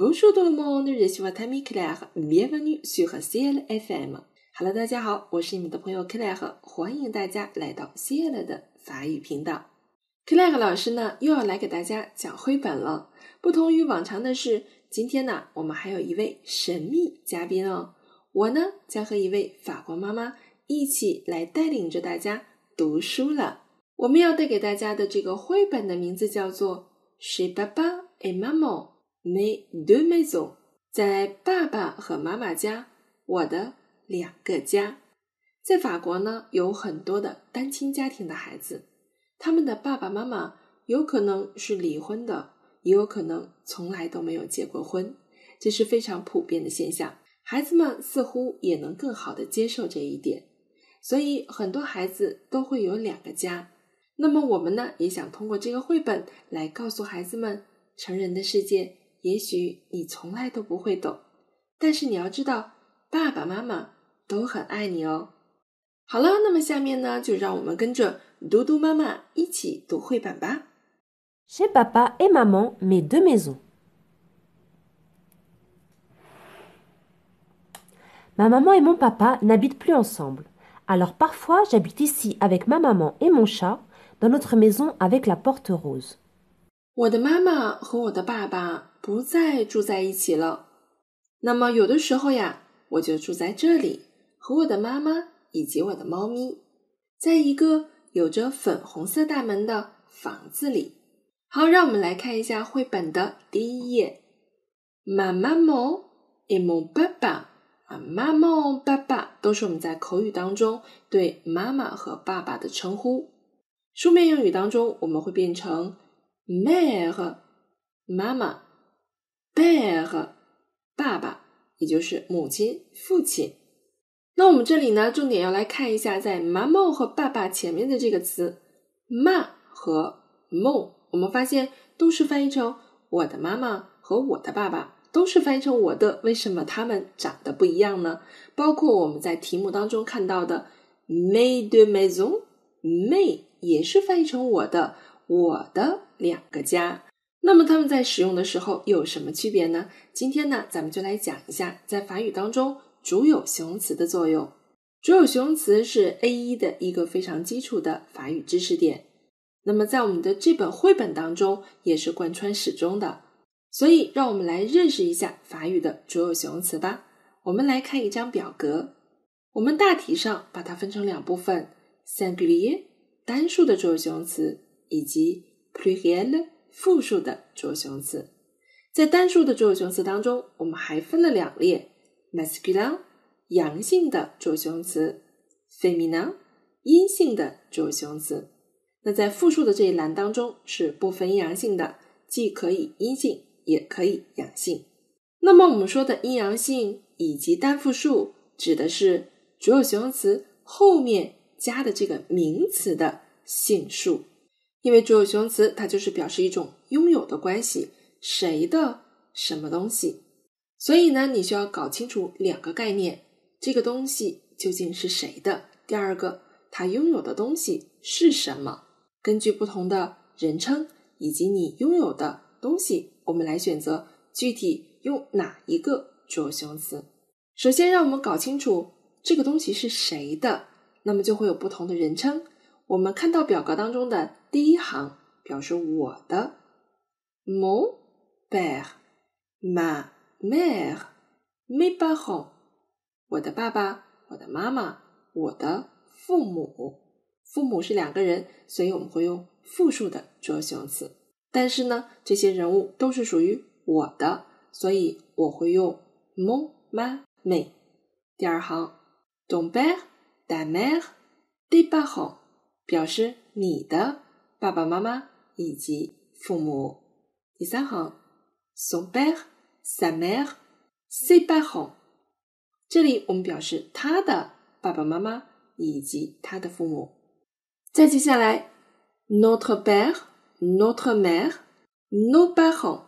Bonjour tout le monde, je suis votre ami Claire. Bienvenue sur CL FM. Hello，大家好，我是你们的朋友 Claire，欢迎大家来到 Ciel 的法语频道。Claire 老师呢又要来给大家讲绘本了。不同于往常的是，今天呢我们还有一位神秘嘉宾哦。我呢将和一位法国妈妈一起来带领着大家读书了。我们要带给大家的这个绘本的名字叫做《Chez Papa et Maman》。Mais deux maisons，在爸爸和妈妈家，我的两个家。在法国呢，有很多的单亲家庭的孩子，他们的爸爸妈妈有可能是离婚的，也有可能从来都没有结过婚，这是非常普遍的现象。孩子们似乎也能更好的接受这一点，所以很多孩子都会有两个家。那么我们呢，也想通过这个绘本来告诉孩子们，成人的世界。也许你从来都不会懂，但是你要知道，爸爸妈妈都很爱你哦。好了，那么下面呢，就让我们跟着嘟嘟妈妈一起读绘本吧。Chez papa et maman, mes deux maisons. Ma maman et mon papa n'habitent plus ensemble. Alors parfois j'habite ici avec ma maman et mon chat, dans notre maison avec la porte rose. 我的妈妈和我的爸爸 不再住在一起了。那么有的时候呀，我就住在这里，和我的妈妈以及我的猫咪，在一个有着粉红色大门的房子里。好，让我们来看一下绘本的第一页。妈妈猫，et mon 爸爸啊，妈妈、爸爸都是我们在口语当中对妈妈和爸爸的称呼。书面用语当中，我们会变成。mère 妈妈，père 爸爸，也就是母亲、父亲。那我们这里呢，重点要来看一下，在妈妈和爸爸前面的这个词妈和 mon，，我们发现都是翻译成我的妈妈和我的爸爸，都是翻译成我的。为什么他们长得不一样呢？包括我们在题目当中看到的 “may de maison”，“may” 也是翻译成我的。我的两个家，那么他们在使用的时候又有什么区别呢？今天呢，咱们就来讲一下在法语当中主有形容词的作用。主有形容词是 A 一的一个非常基础的法语知识点，那么在我们的这本绘本当中也是贯穿始终的。所以，让我们来认识一下法语的主有形容词吧。我们来看一张表格，我们大体上把它分成两部分：singulier 单数的主有形容词。以及 pluriel 复数的主形容词，在单数的主形容词当中，我们还分了两列：masculine 阳性的主形容词，feminine 阴性的主形容词。那在复数的这一栏当中是不分阴阳性的，既可以阴性也可以阳性。那么我们说的阴阳性以及单复数，指的是主有形容词后面加的这个名词的性数。因为主有形容词，它就是表示一种拥有的关系，谁的什么东西。所以呢，你需要搞清楚两个概念：这个东西究竟是谁的？第二个，它拥有的东西是什么？根据不同的人称以及你拥有的东西，我们来选择具体用哪一个主有形容词。首先，让我们搞清楚这个东西是谁的，那么就会有不同的人称。我们看到表格当中的第一行表示我的，mon père, ma mère, mes parents，我的爸爸，我的妈妈，我的父母。父母是两个人，所以我们会用复数的主要形容词。但是呢，这些人物都是属于我的，所以我会用 mon, ma, mes。第二行，ton père, ta mère, tes parents。表示你的爸爸妈妈以及父母。第三行，son père, sa mère, ses parents。这里我们表示他的爸爸妈妈以及他的父母。再接下来，notre père, notre mère, nos parents。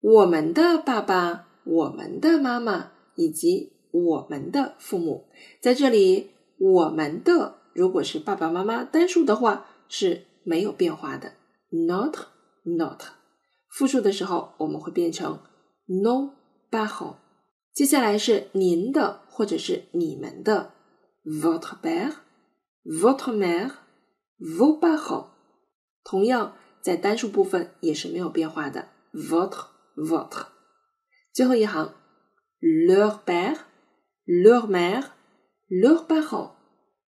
我们的爸爸、我们的妈妈以及我们的父母。在这里，我们的。如果是爸爸妈妈单数的话是没有变化的，not not。复数的时候我们会变成 nos parents。接下来是您的或者是你们的，votre père，votre mère，vos père，。同样在单数部分也是没有变化的，votre，votre。最后一行，leur père，leur mère，leurs parents。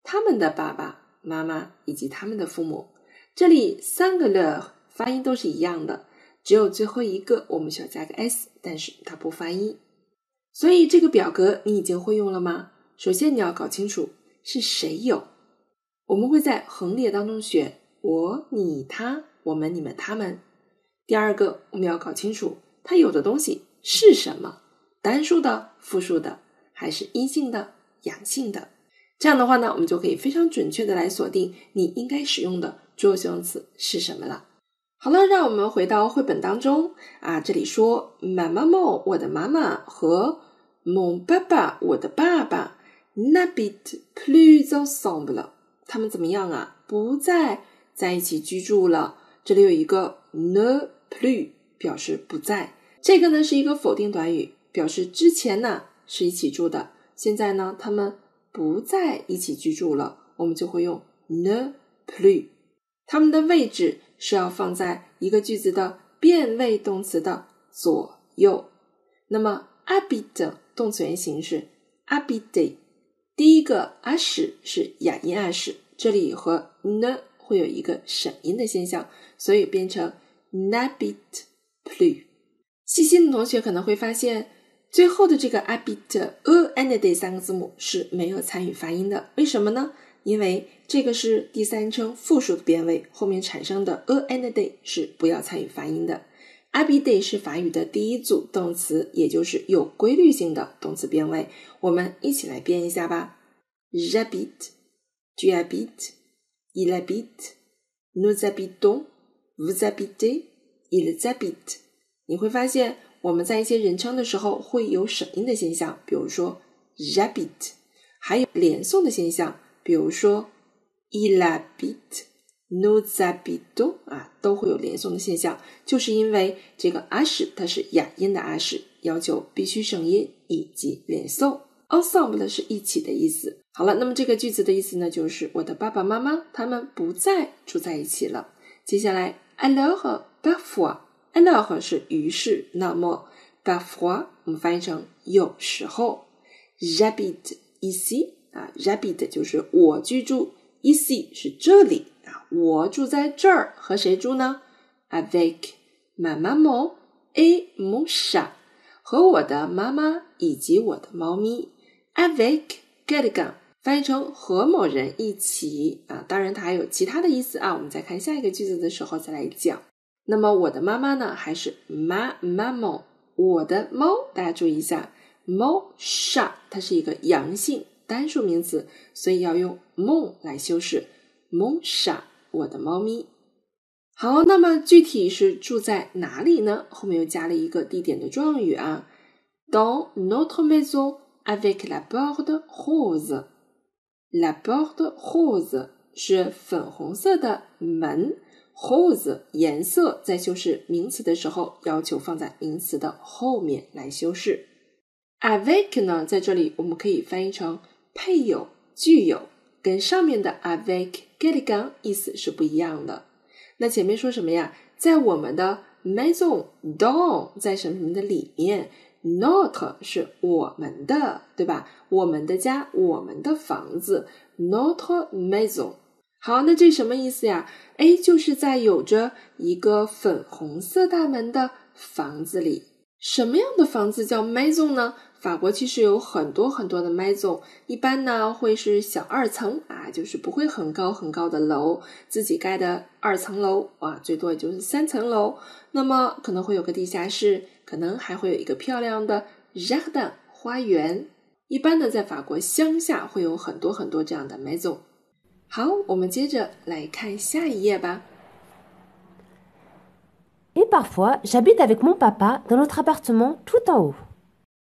他们的爸爸妈妈以及他们的父母。这里三个 le 发音都是一样的，只有最后一个我们需要加个 s，但是它不发音。所以这个表格你已经会用了吗？首先你要搞清楚是谁有，我们会在横列当中选我、你、他、我们、你们、他们。第二个我们要搞清楚它有的东西是什么，单数的、复数的，还是阴性的、阳性的。这样的话呢，我们就可以非常准确的来锁定你应该使用的主要形容词是什么了。好了，让我们回到绘本当中啊，这里说妈妈梦，我的妈妈和梦爸爸，我的爸爸，“na bit plus ensemble，他们怎么样啊？不再在一起居住了。这里有一个 ne plus，表示不在。这个呢是一个否定短语，表示之前呢是一起住的，现在呢他们。不在一起居住了，我们就会用 ne plus。它们的位置是要放在一个句子的变位动词的左右。那么 habite 动词原形是 habite，第一个 ash 是哑音 ash，这里和 ne 会有一个省音的现象，所以变成 n'habite plus。细心的同学可能会发现。最后的这个 abit a and d 三个字母是没有参与发音的，为什么呢？因为这个是第三称复数的变位，后面产生的 a and d 是不要参与发音的。abit 是法语的第一组动词，也就是有规律性的动词变位。我们一起来编一下吧：j'habite，tu habites，il habite，nous habitons，vous habitez，ils habitent。你会发现。我们在一些人称的时候会有省音的现象，比如说 rabbit，还有连诵的现象，比如说 ilabit, nuzabido 啊，都会有连诵的现象，就是因为这个 ash 它是哑音的 ash，要求必须省音以及连诵。ensemble 是一起的意思。好了，那么这个句子的意思呢，就是我的爸爸妈妈他们不再住在一起了。接下来 alors parfois。Alors 是于是，那么 parfois 我们翻译成有时候。j'habite ici 啊，j'habite 就是我居住，ici 是这里啊，我住在这儿，和谁住呢？avec ma maman et mon chat，和我的妈妈以及我的猫咪。avec quelqu'un 翻译成和某人一起啊，当然它还有其他的意思啊，我们在看下一个句子的时候再来讲。那么我的妈妈呢？还是妈妈猫？我的猫，大家注意一下，猫 sha 它是一个阳性单数名词，所以要用 mon 来修饰，mo sha，我的猫咪。好，那么具体是住在哪里呢？后面又加了一个地点的状语啊，dans notre maison avec la porte rose。la porte rose 是粉红色的门。Whose 颜色在修饰名词的时候，要求放在名词的后面来修饰。avec 呢，在这里我们可以翻译成配有、具有，跟上面的 avec quelqu'un 意思是不一样的。那前面说什么呀？在我们的 maison dans 在什么什么的里面，not 是我们的，对吧？我们的家，我们的房子，not maison。好，那这什么意思呀？哎，就是在有着一个粉红色大门的房子里。什么样的房子叫 maison 呢？法国其实有很多很多的 maison，一般呢会是小二层啊，就是不会很高很高的楼，自己盖的二层楼啊，最多也就是三层楼。那么可能会有个地下室，可能还会有一个漂亮的 jardin 花园。一般呢，在法国乡下会有很多很多这样的 maison。好，我们接着来看下一页吧。Et parfois, j'habite avec mon papa dans notre appartement tout en haut.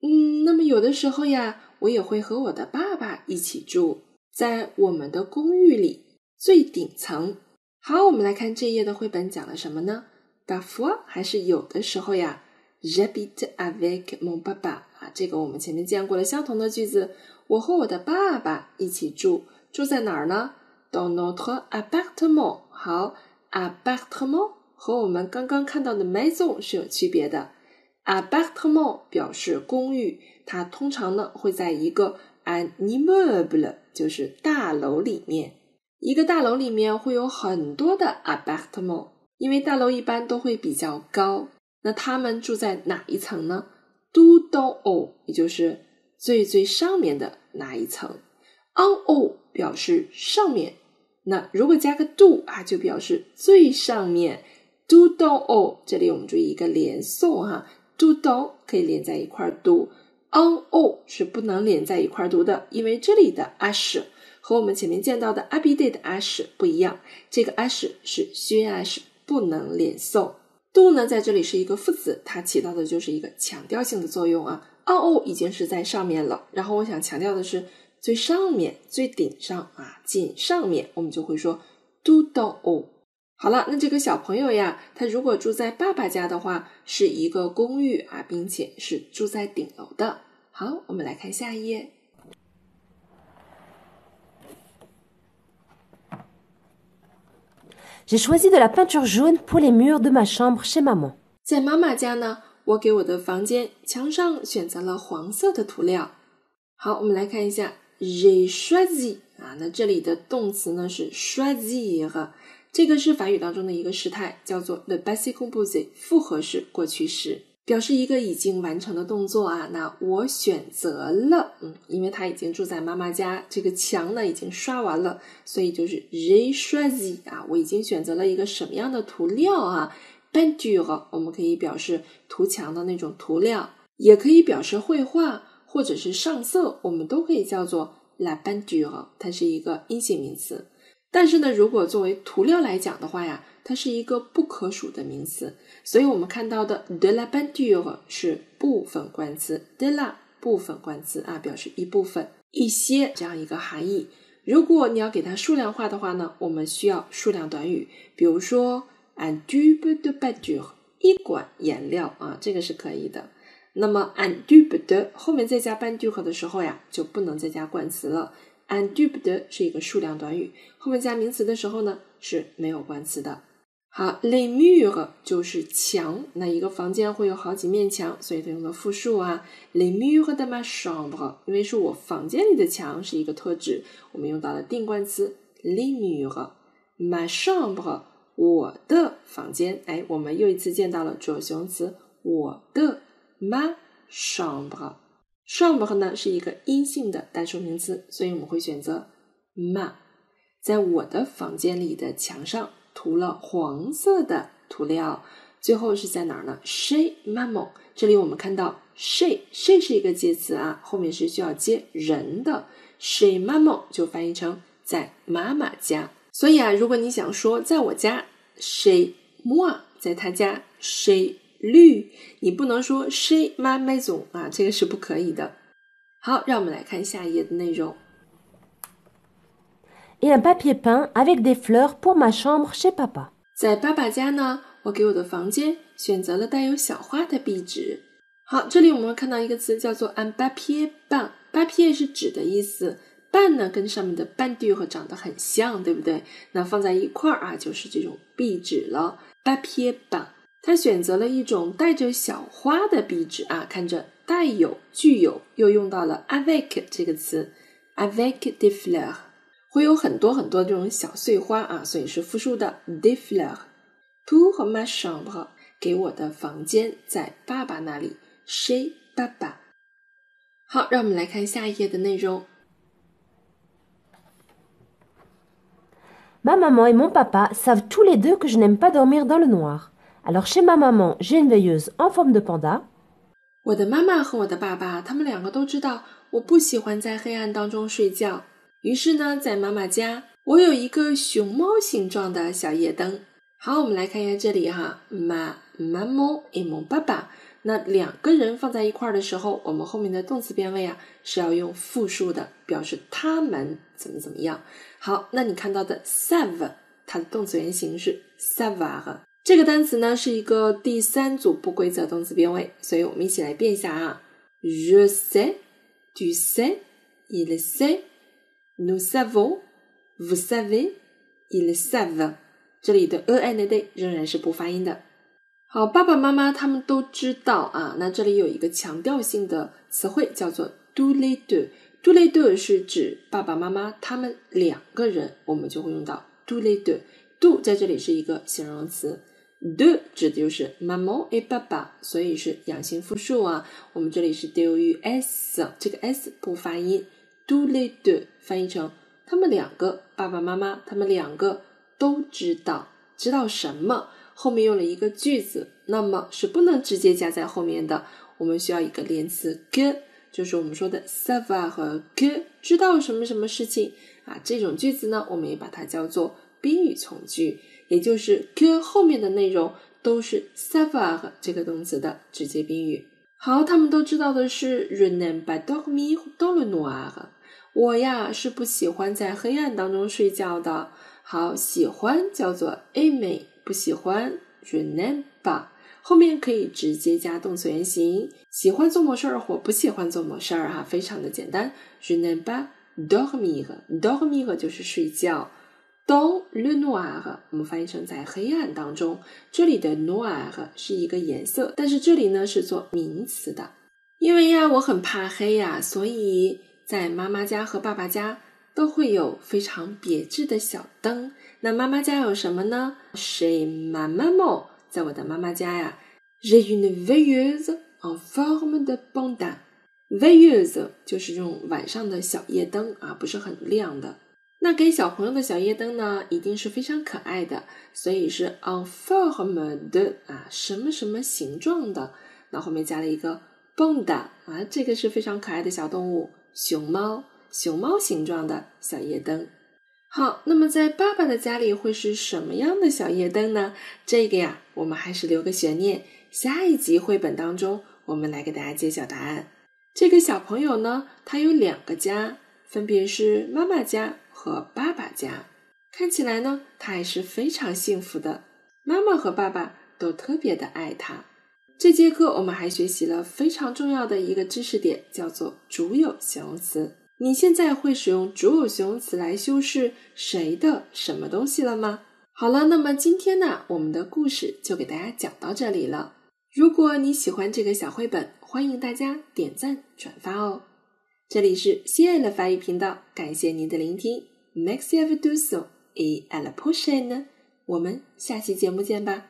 嗯，那么有的时候呀，我也会和我的爸爸一起住在我们的公寓里最顶层。好，我们来看这页的绘本讲了什么呢？parfois 还是有的时候呀 j'habite avec mon papa 啊，这个我们前面见过了相同的句子。我和我的爸爸一起住，住在哪儿呢？Dans notre appartement。好，appartement 和我们刚刚看到的 maison 是有区别的。appartement 表示公寓，它通常呢会在一个 an immeuble，就是大楼里面。一个大楼里面会有很多的 appartement，因为大楼一般都会比较高。那他们住在哪一层呢？tout en haut，也就是最最上面的那一层。en haut 表示上面，那如果加个 do 啊，就表示最上面。do do o，这里我们注意一个连诵哈，do do 可以连在一块儿读，on o 是不能连在一块儿读的，因为这里的 ash 和我们前面见到的 abide 的 ash 不一样，这个 ash 是虚 ash，不能连诵。do 呢，在这里是一个副词，它起到的就是一个强调性的作用啊。on o 已经是在上面了，然后我想强调的是最上面、最顶上啊，紧上面，我们就会说 do do o。好了，那这个小朋友呀，他如果住在爸爸家的话，是一个公寓啊，并且是住在顶楼的。好，我们来看下一页。J'ai choisi de la peinture jaune pour les murs de ma chambre chez maman。在妈妈家呢，我给我的房间墙上选择了黄色的涂料。好，我们来看一下 j'ai choisi 啊，那这里的动词呢是 choisir，这个是法语当中的一个时态，叫做 le passé composé 复合式过去时。表示一个已经完成的动作啊，那我选择了，嗯，因为他已经住在妈妈家，这个墙呢已经刷完了，所以就是 j'ai choisi 啊，我已经选择了一个什么样的涂料啊？peinture 我们可以表示涂墙的那种涂料，也可以表示绘画或者是上色，我们都可以叫做 la peinture，它是一个阴性名词。但是呢，如果作为涂料来讲的话呀。它是一个不可数的名词，所以我们看到的 de la peinture 是部分冠词，de la 部分冠词啊，表示一部分、一些这样一个含义。如果你要给它数量化的话呢，我们需要数量短语，比如说 un tube de peinture 一管颜料啊，这个是可以的。那么 un tube de 后面再加 peinture 的时候呀，就不能再加冠词了。un tube de 是一个数量短语，后面加名词的时候呢是没有冠词的。好，les murs 就是墙，那一个房间会有好几面墙，所以它用的复数啊。les murs de ma chambre，因为是我房间里的墙是一个特指，我们用到了定冠词 les murs。ma chambre，我的房间，哎，我们又一次见到了主形容词我的 ma chambre，chambre 呢是一个阴性的单数名词，所以我们会选择 ma，在我的房间里的墙上。涂了黄色的涂料，最后是在哪儿呢？she maman，这里我们看到 she，she 是一个介词啊，后面是需要接人的，she maman 就翻译成在妈妈家。所以啊，如果你想说在我家，she moi，在他家，she lui，你不能说 chez ma maison 啊，这个是不可以的。好，让我们来看下一页的内容。et un papier peint avec des fleurs pour ma chambre chez papa。在爸爸家呢，我给我的房间选择了带有小花的壁纸。好，这里我们看到一个词叫做 un papier peint。papier 是纸的意思，peint 呢跟上面的 peinture 长得很像，对不对？那放在一块儿啊，就是这种壁纸了。papier peint，他选择了一种带着小花的壁纸啊，看着带有、具有，又用到了 avec 这个词，avec des fleurs。会有很多很多这种小碎花啊，所以是复数的 des fleurs。Pour ma chambre，给我的房间在爸爸那里，chez 爸爸。好，让我们来看下一页的内容。Ma maman et mon papa savent tous les deux que je n'aime pas dormir dans le noir. Alors chez ma maman, j'ai une veilleuse en forme de panda. 我的妈妈和我的爸爸，他们两个都知道我不喜欢在黑暗当中睡觉。于是呢，在妈妈家，我有一个熊猫形状的小夜灯。好，我们来看一下这里哈，ma maman et mon papa。那两个人放在一块儿的时候，我们后面的动词变位啊是要用复数的，表示他们怎么怎么样。好，那你看到的 save，它的动词原形是 savoir。这个单词呢是一个第三组不规则动词变位，所以我们一起来变一下啊。Je sais, tu sais, il sait, nous savons, vous savez, ils savent。这里的 a and d 仍然是不发音的。好，爸爸妈妈他们都知道啊。那这里有一个强调性的词汇叫做 tous les deux。tous les deux 是指爸爸妈妈他们两个人，我们就会用到 doule do。do 在这里是一个形容词 do 指的就是 maman et 爸爸，所以是阳性复数啊。我们这里是 deux，这个 s 不发音，tous les deux 翻译成他们两个爸爸妈妈，他们两个都知道，知道什么？后面用了一个句子，那么是不能直接加在后面的，我们需要一个连词 g，就是我们说的 savoir 和 g，知道什么什么事情啊？这种句子呢，我们也把它叫做。宾语从句，也就是 q 后面的内容都是 savoir 这个动词的直接宾语。好，他们都知道的是 r e n a m b a d o r m i d o l n o i r。我呀是不喜欢在黑暗当中睡觉的。好，喜欢叫做 aimer，不喜欢 r e n a m b a。后面可以直接加动词原形，喜欢做某事儿或不喜欢做某事儿哈，非常的简单。je n'aime pas dormir，dormir 就是睡觉。Dans le noir，我们翻译成在黑暗当中。这里的 noir 是一个颜色，但是这里呢是做名词的。因为呀，我很怕黑呀，所以在妈妈家和爸爸家都会有非常别致的小灯。那妈妈家有什么呢？Chez ma maman，在我的妈妈家呀，j'ai une veilleuse en forme de b a n d a。veilleuse 就是这种晚上的小夜灯啊，不是很亮的。那给小朋友的小夜灯呢，一定是非常可爱的，所以是 en forme de 啊，什么什么形状的，那后面加了一个 bonda 啊，这个是非常可爱的小动物，熊猫，熊猫形状的小夜灯。好，那么在爸爸的家里会是什么样的小夜灯呢？这个呀，我们还是留个悬念，下一集绘本当中我们来给大家揭晓答案。这个小朋友呢，他有两个家，分别是妈妈家。和爸爸家，看起来呢，他还是非常幸福的。妈妈和爸爸都特别的爱他。这节课我们还学习了非常重要的一个知识点，叫做主有形容词。你现在会使用主有形容词来修饰谁的什么东西了吗？好了，那么今天呢，我们的故事就给大家讲到这里了。如果你喜欢这个小绘本，欢迎大家点赞转发哦。这里是西爱的法语频道，感谢您的聆听。Merci à vous tous et à la prochaine。我们下期节目见吧。